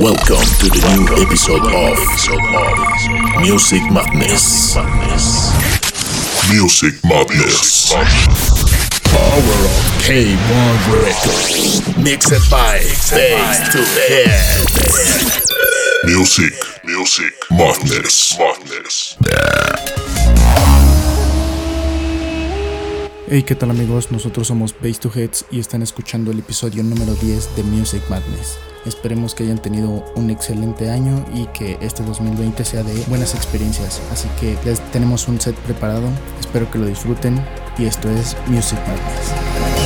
Welcome to the new episode of Music Madness. Music Madness. Power of K1 Recordz. Mixed by Bass 2 Headz. Music, music, madness, madness. Hey, ¿qué tal amigos? Nosotros somos Base to Heads y están escuchando el episodio número 10 de Music Madness. Esperemos que hayan tenido un excelente año y que este 2020 sea de buenas experiencias. Así que les tenemos un set preparado, espero que lo disfruten y esto es Music Madness.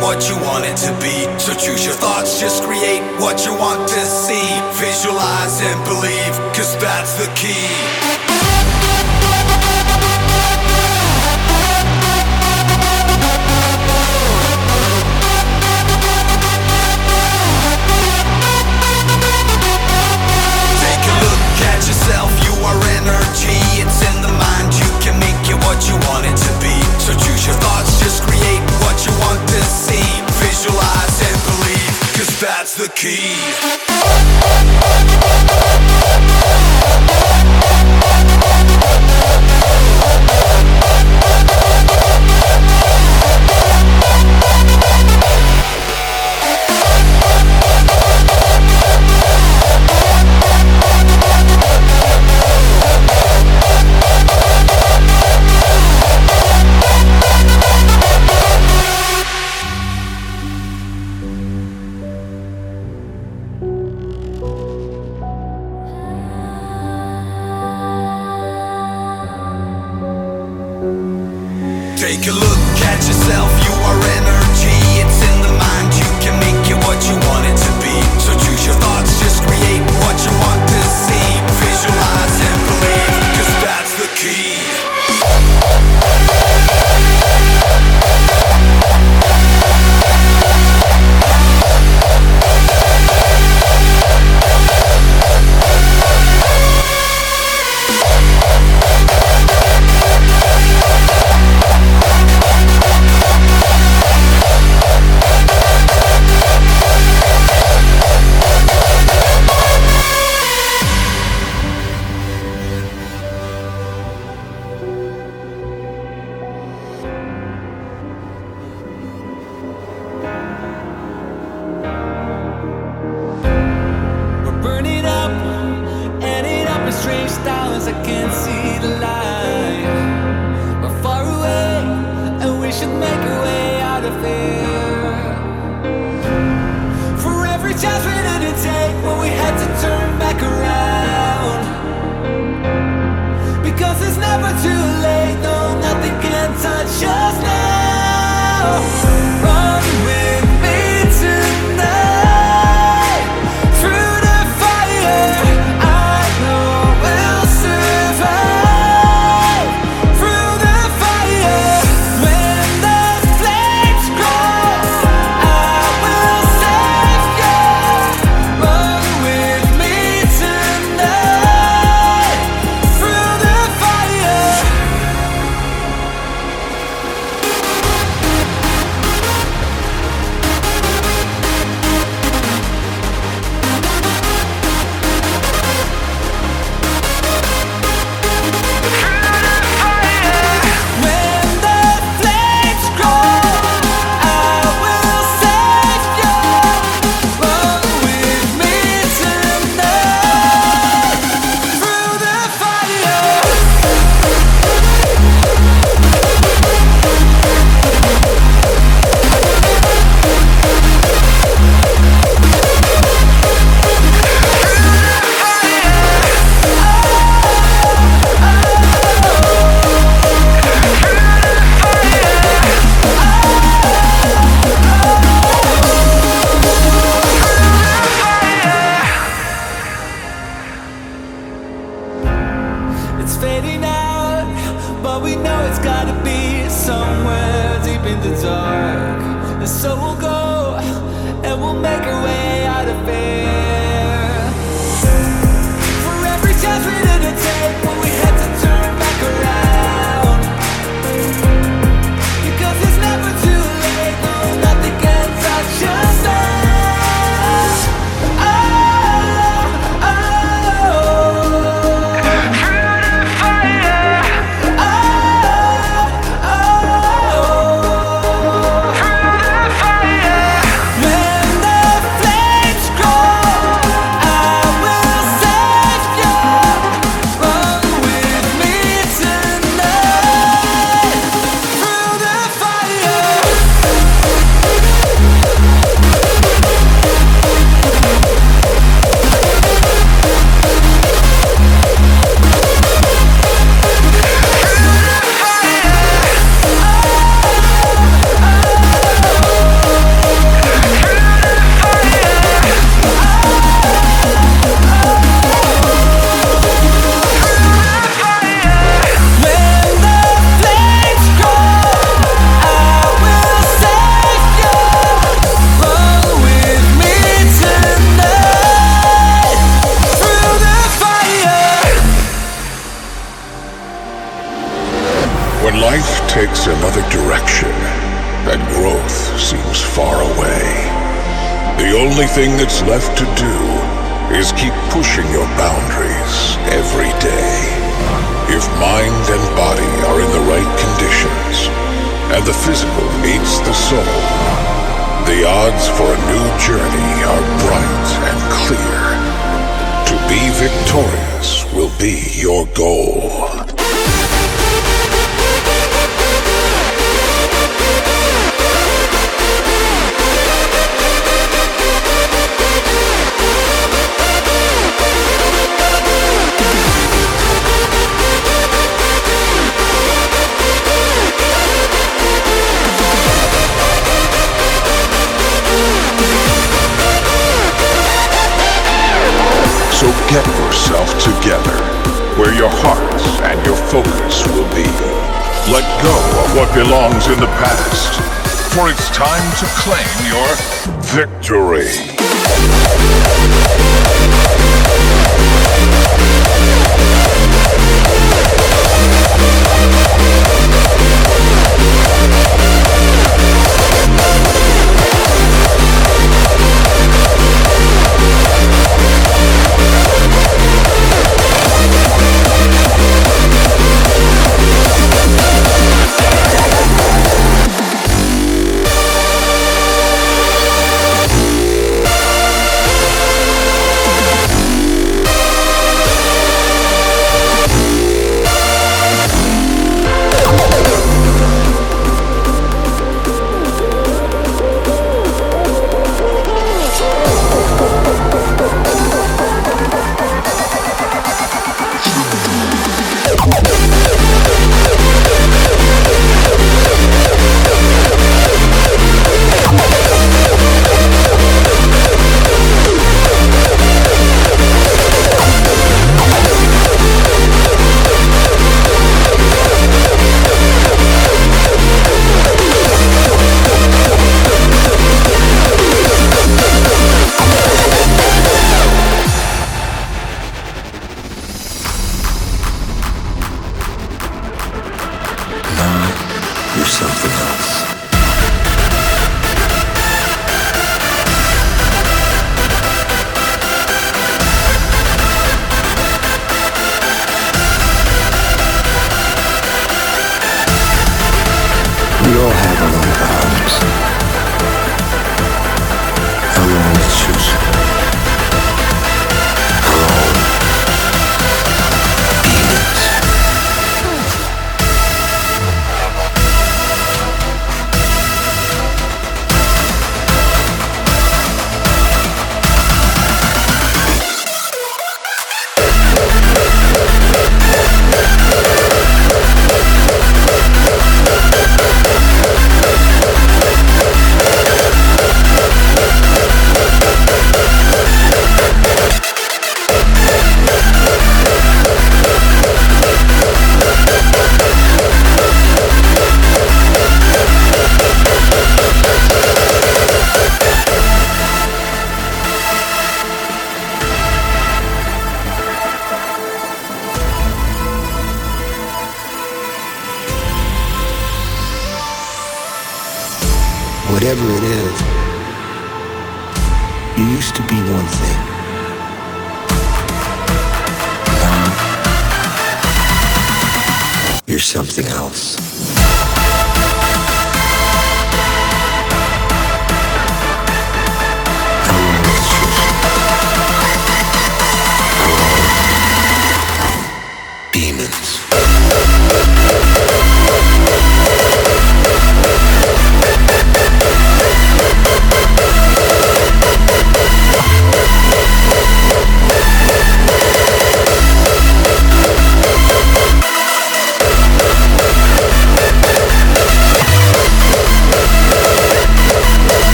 what you want it to be. So choose your thoughts, just create what you want to see. Visualize and believe, cause that's the key. key. Take a look at yourself. Let go of what belongs in the past, for it's time to claim your victory.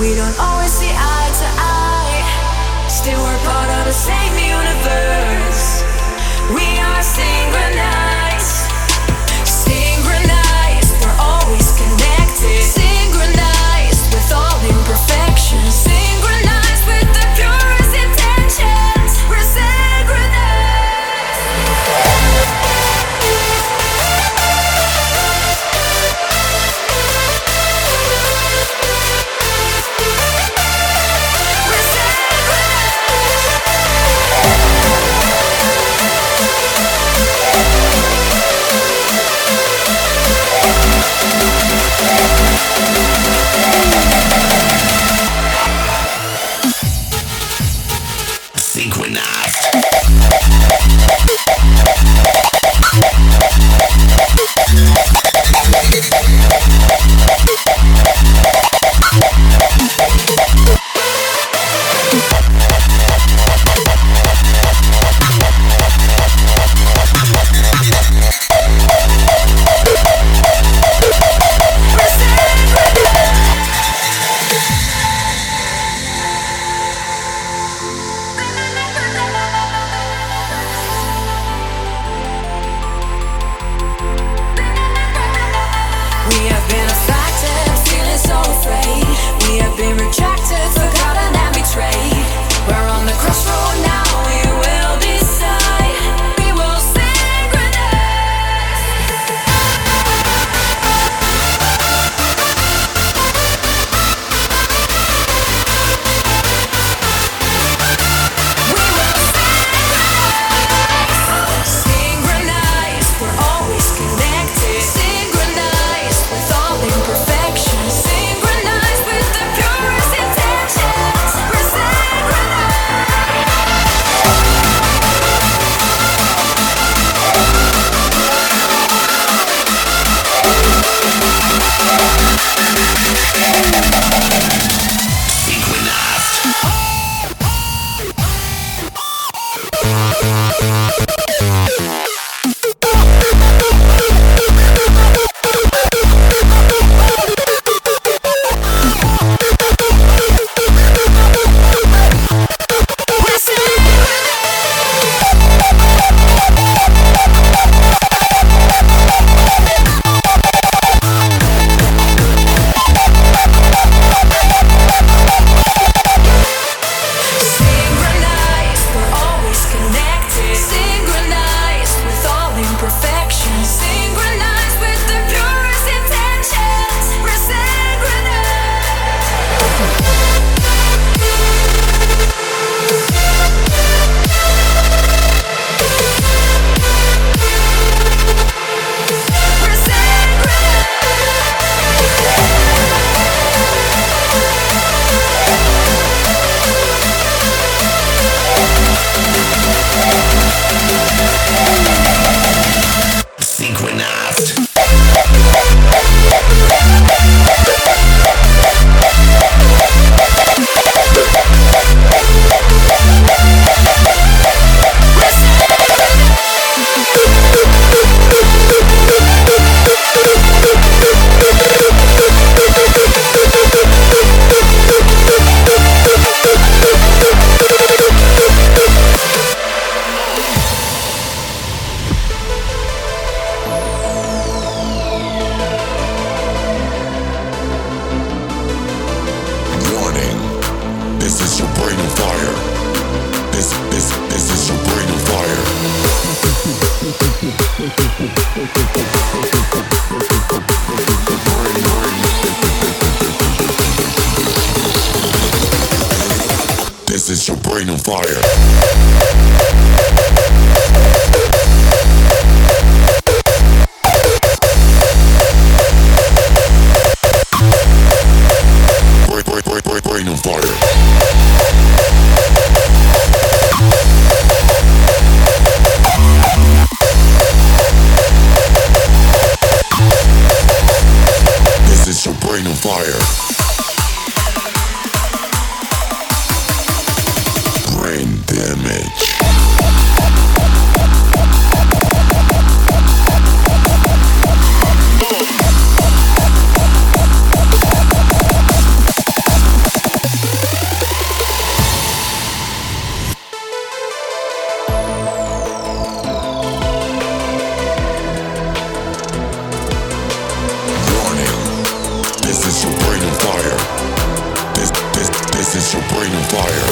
We don't always see eye to eye. Still, we're part of the same universe. We are synchronized. Empire.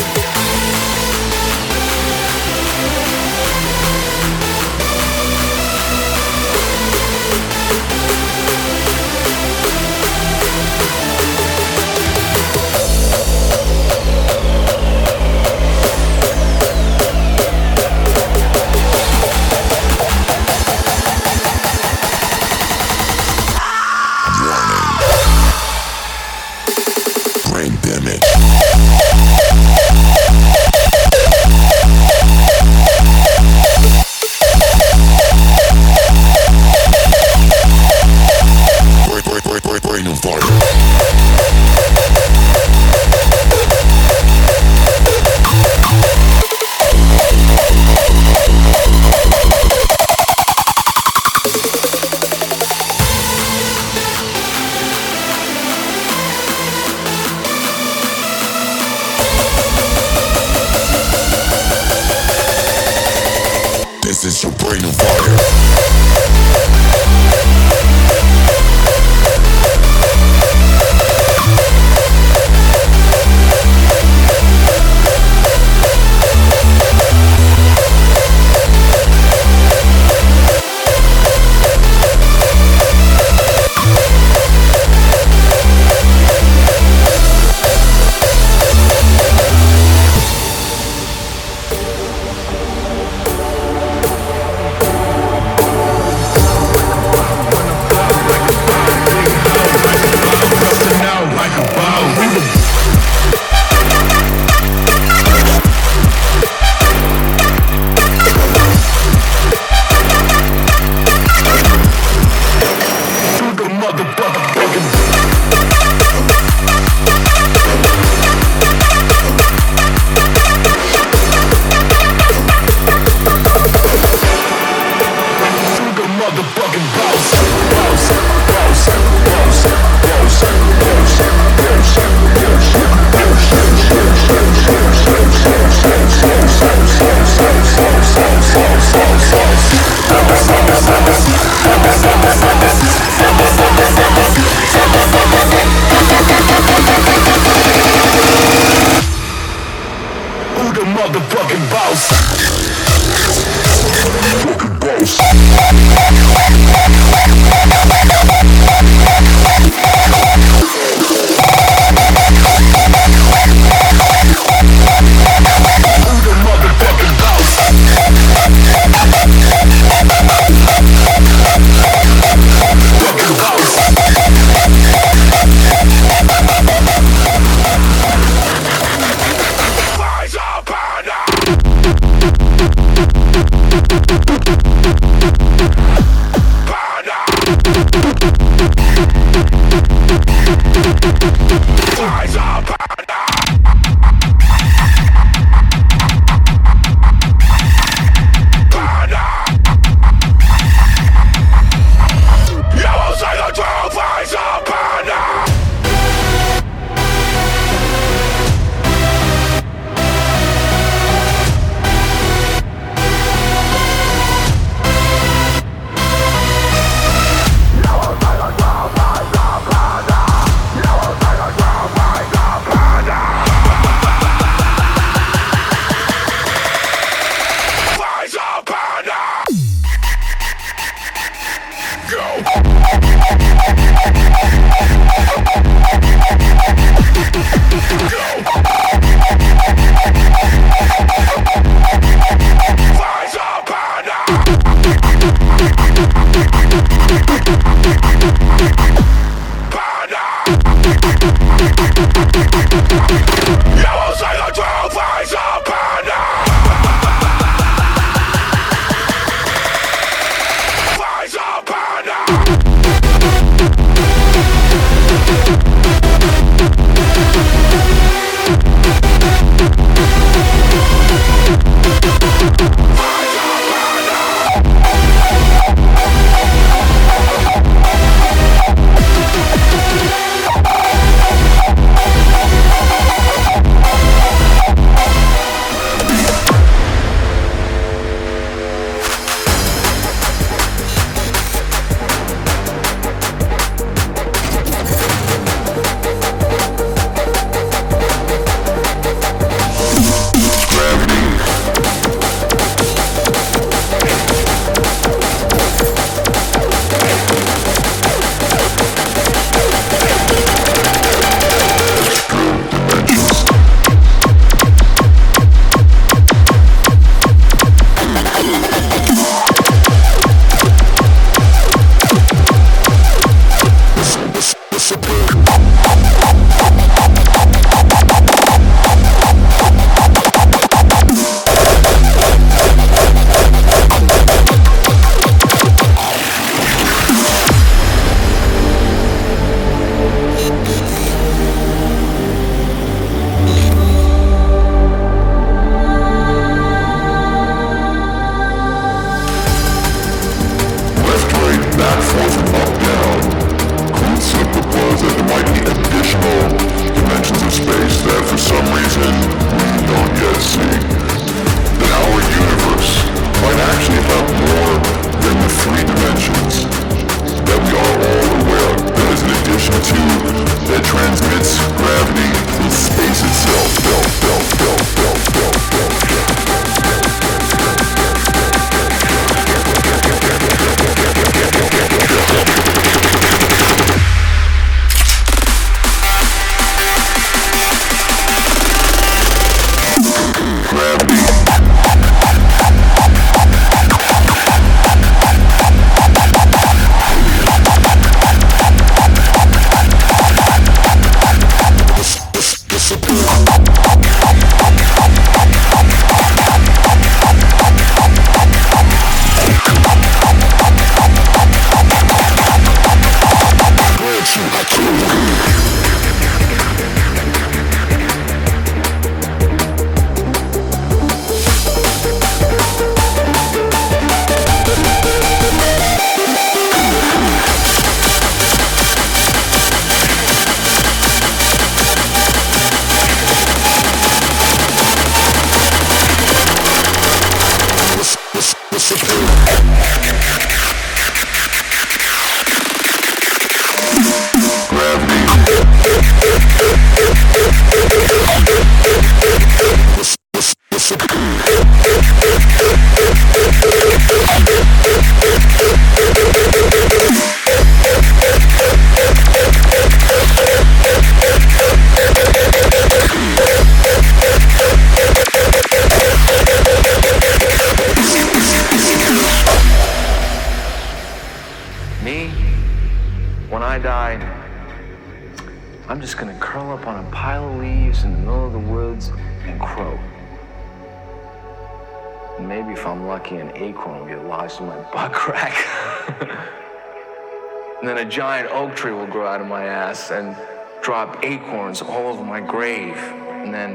Tree will grow out of my ass and drop acorns all over my grave. And then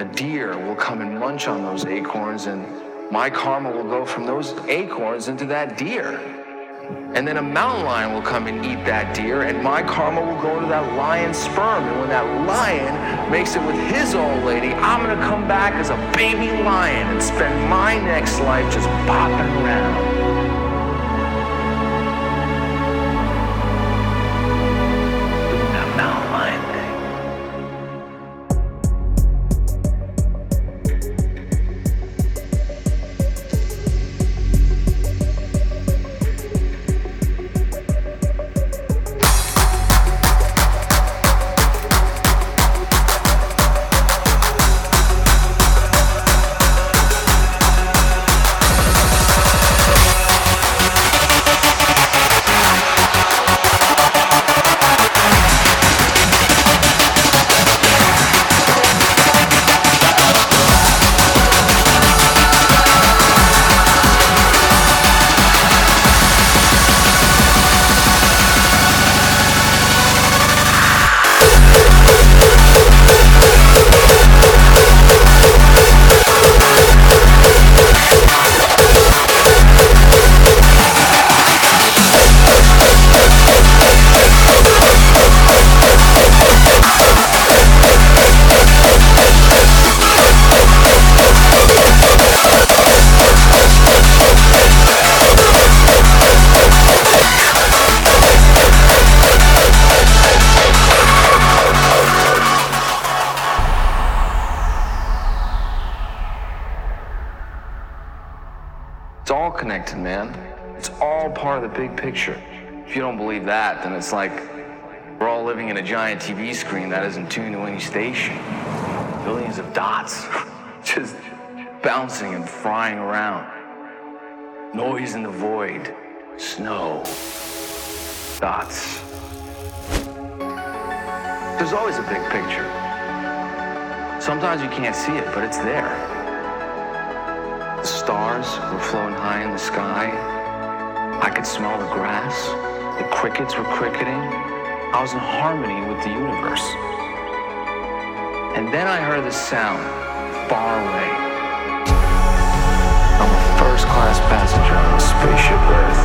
a deer will come and munch on those acorns, and my karma will go from those acorns into that deer. And then a mountain lion will come and eat that deer, and my karma will go to that lion's sperm. And when that lion makes it with his old lady, I'm gonna come back as a baby lion and spend my next life just bopping around. It's like we're all living in a giant TV screen that isn't tuned to any station. Billions of dots just bouncing and frying around. Noise in the void. Snow. Dots. There's always a big picture. Sometimes you can't see it, but it's there. The stars were flowing high in the sky. I could smell the grass. Crickets were cricketing. I was in harmony with the universe. And then I heard the sound far away. I'm a first class passenger on a spaceship Earth.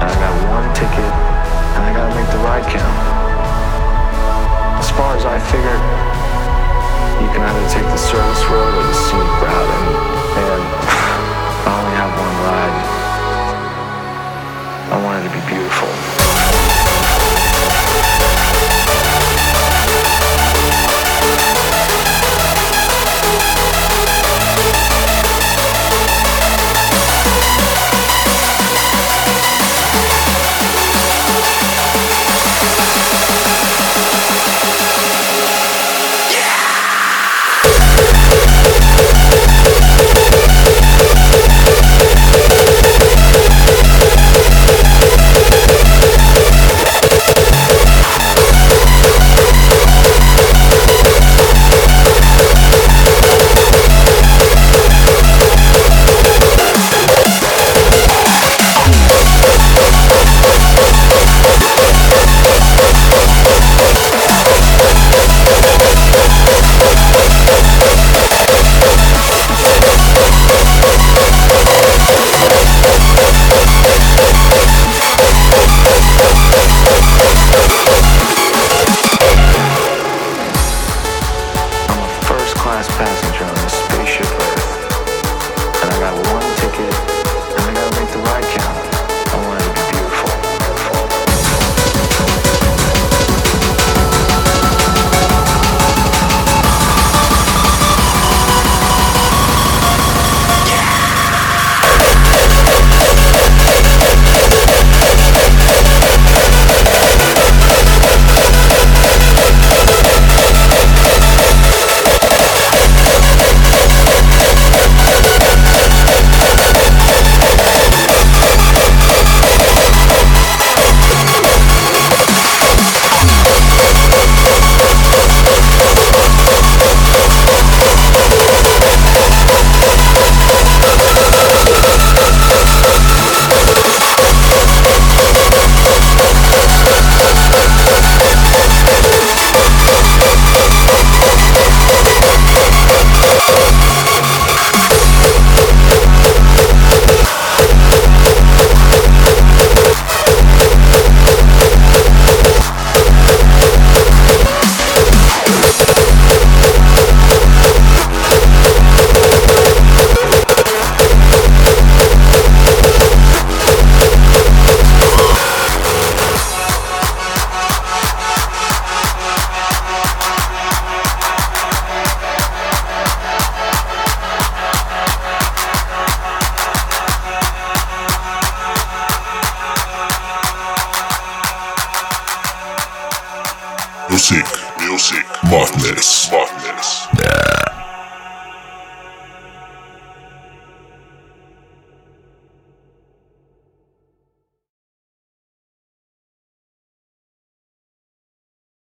And I got one ticket, and I gotta make the ride count. As far as I figured, you can either take the service road or the scenic route, and I only have one ride. I want it to be beautiful.